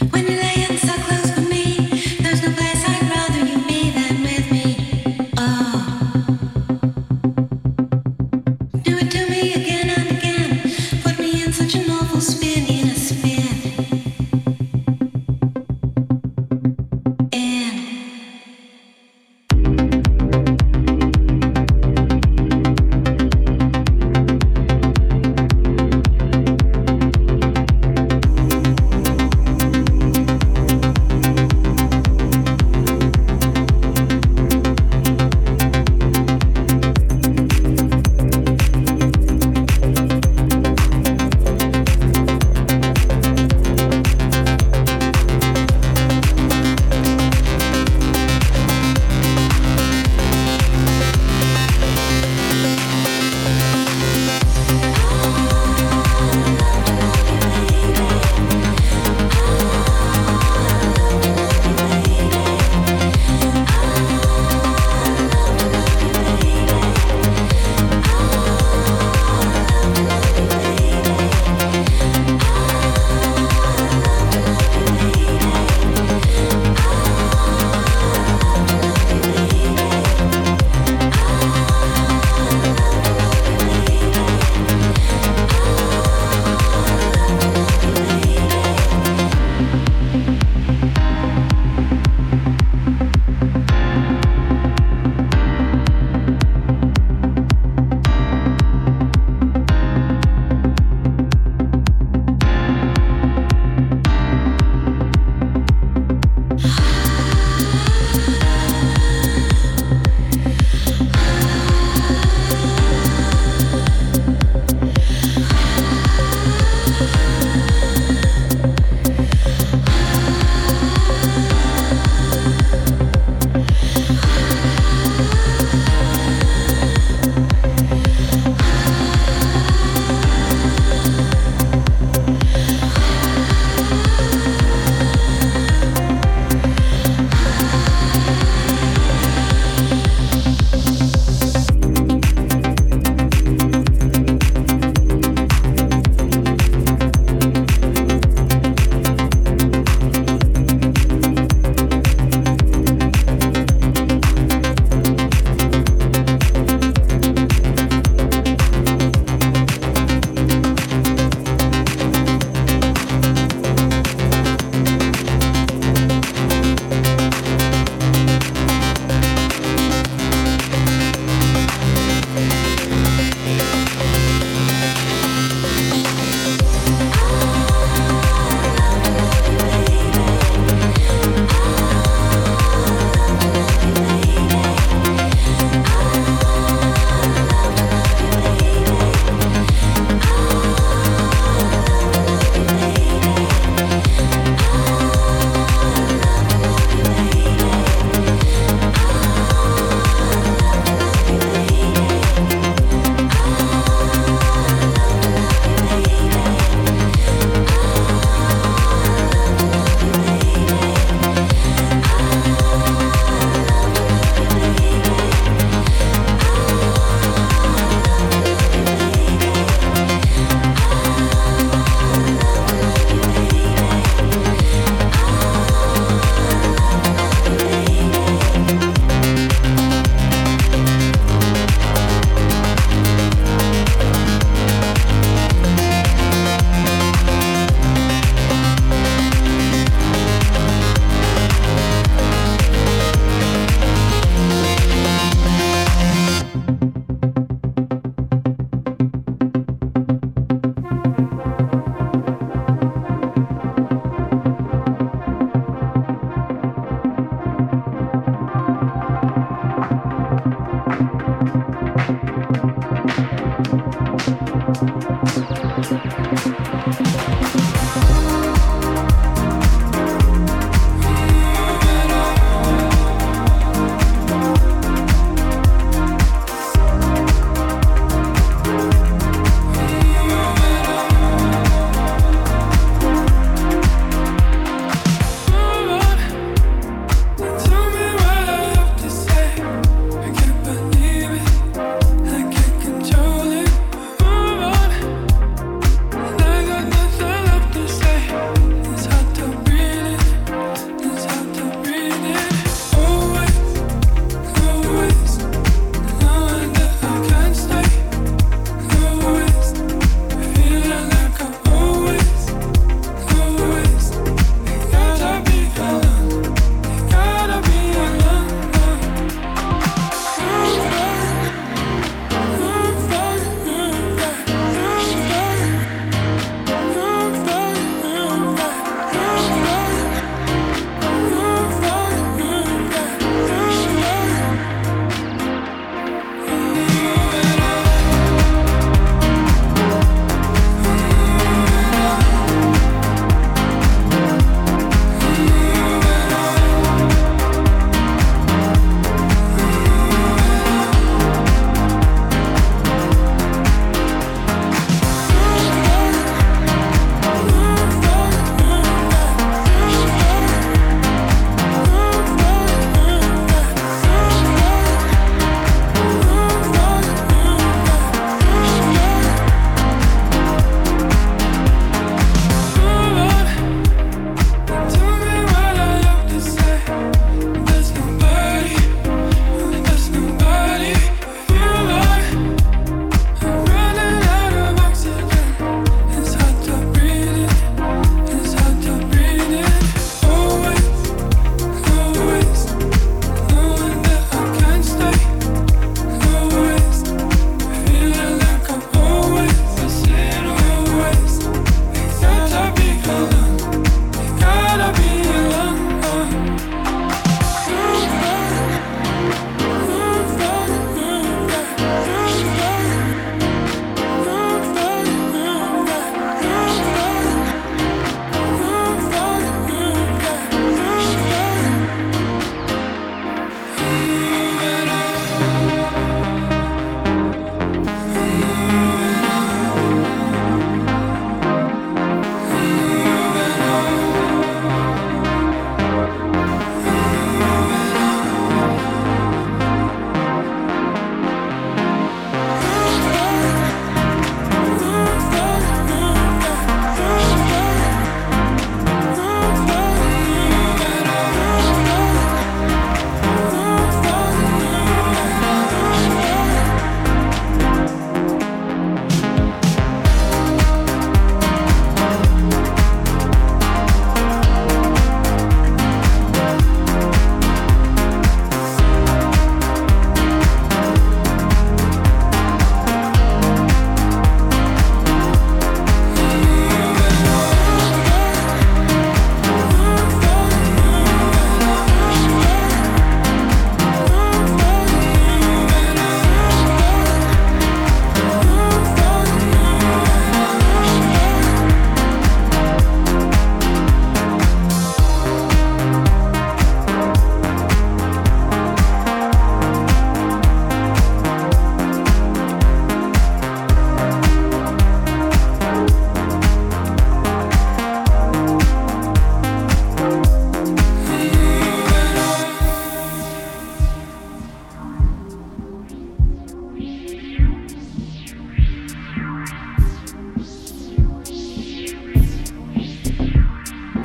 when you lay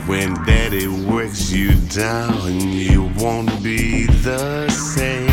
When daddy works you down, you won't be the same.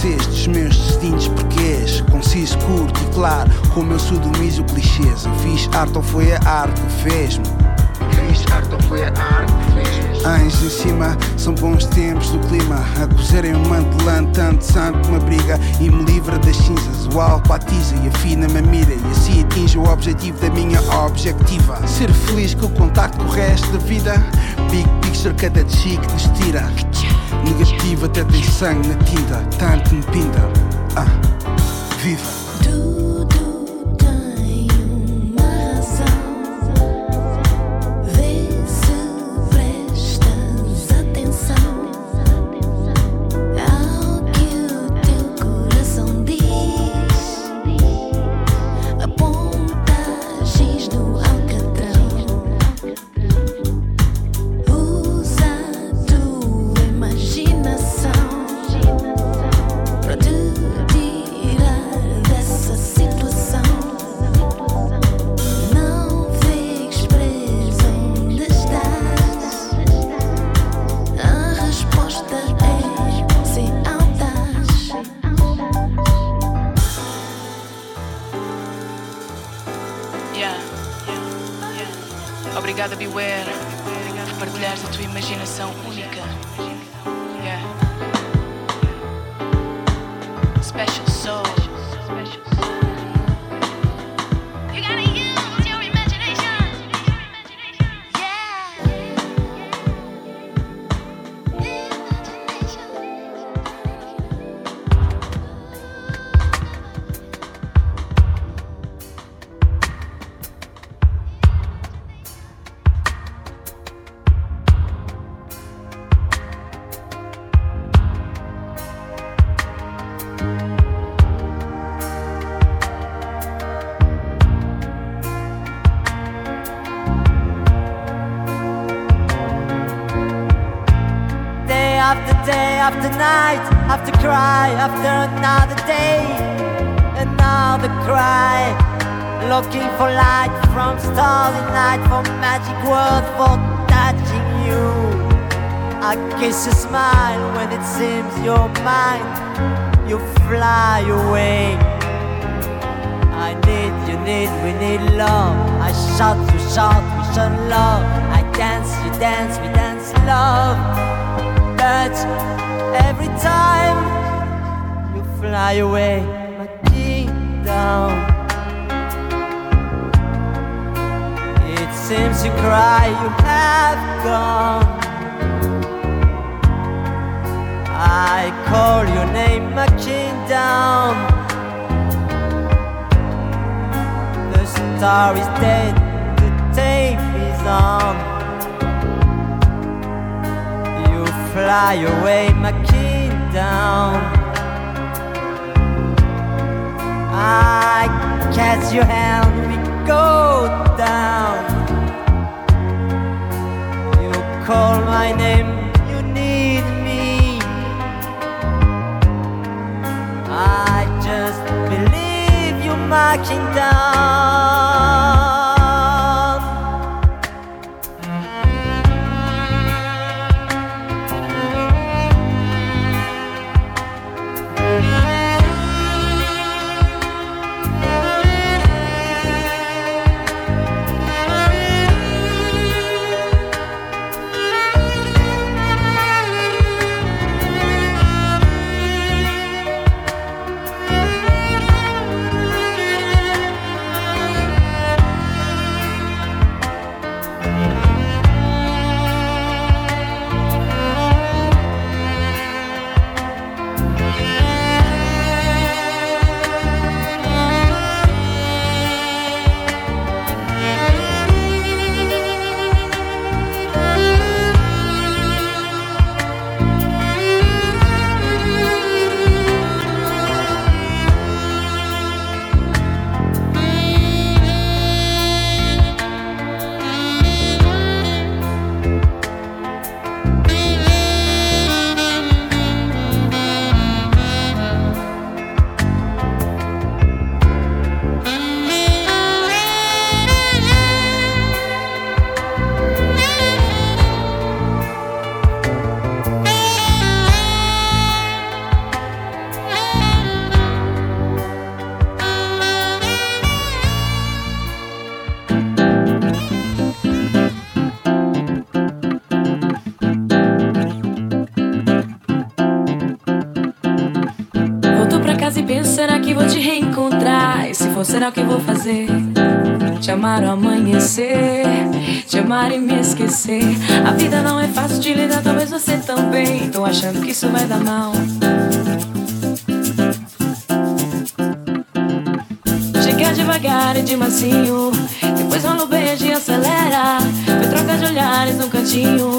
Dos meus distintos porquês. Conciso, curto e claro, como eu sodomizo clichês. Eu fiz arte ou foi a arte que fez-me? Fiz arte ou foi a arte que fez-me? Anjos em cima, são bons tempos do clima. A cozerem um mantelante, tanto santo me abriga e me livra das cinzas. O alpatiza e afina-me a mira e assim atinge o objetivo da minha objetiva. Ser feliz com o contacto com o resto da vida. Big picture, cada chique nos tira. Negativo até tem sangue na tinta, tanto me pinta. Ah, viva! Tua magic word for touching you. I kiss your smile when it seems you're mine. You fly away. I need, you need, we need love. I shout, you shout, we shout love. I dance, you dance, we dance love. But every time you fly away, my kingdom. It seems you cry, you have gone. I call your name, my kingdom. The star is dead, the tape is on. You fly away, my kingdom. I catch your hand, we go down. Call my name, you need me. I just believe you're marching down. fazer. Te amar ao amanhecer, te amar e me esquecer. A vida não é fácil de lidar, talvez você também. Tô achando que isso vai dar mal. Chega devagar e de mansinho, depois rola o beijo e acelera. Foi troca de olhares num cantinho.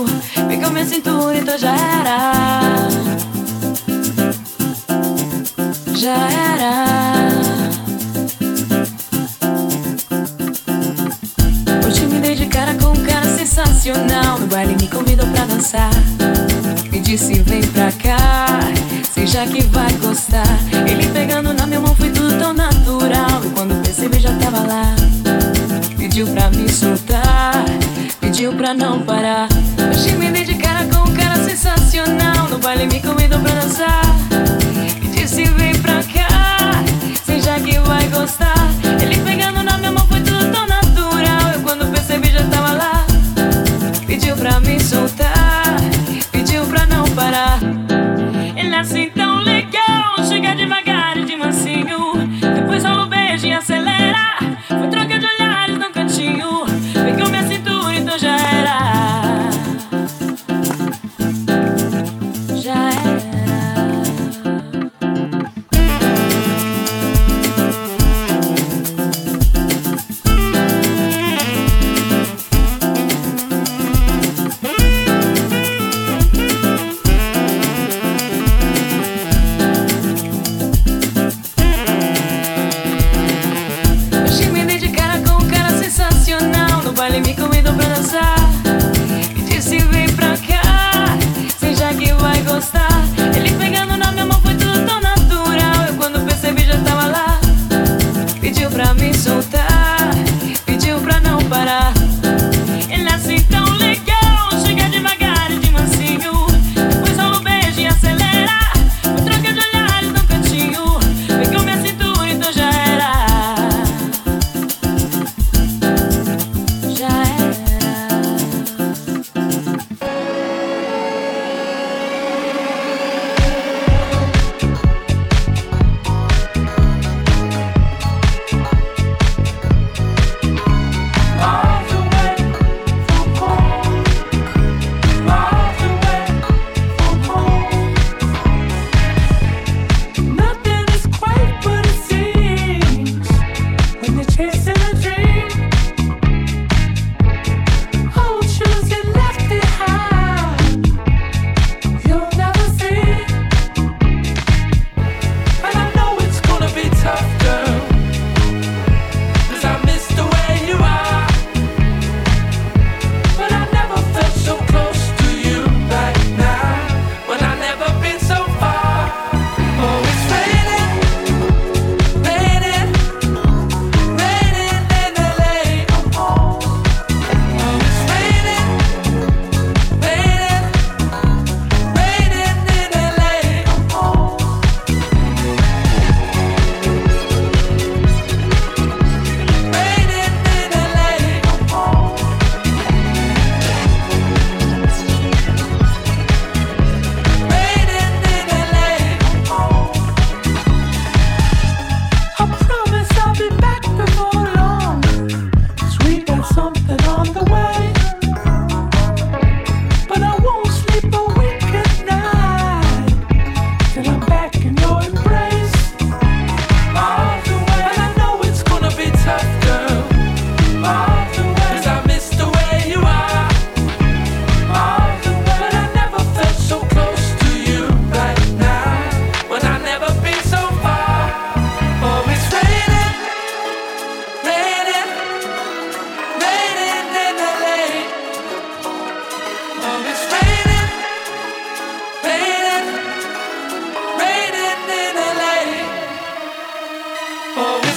Oh.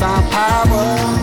My power.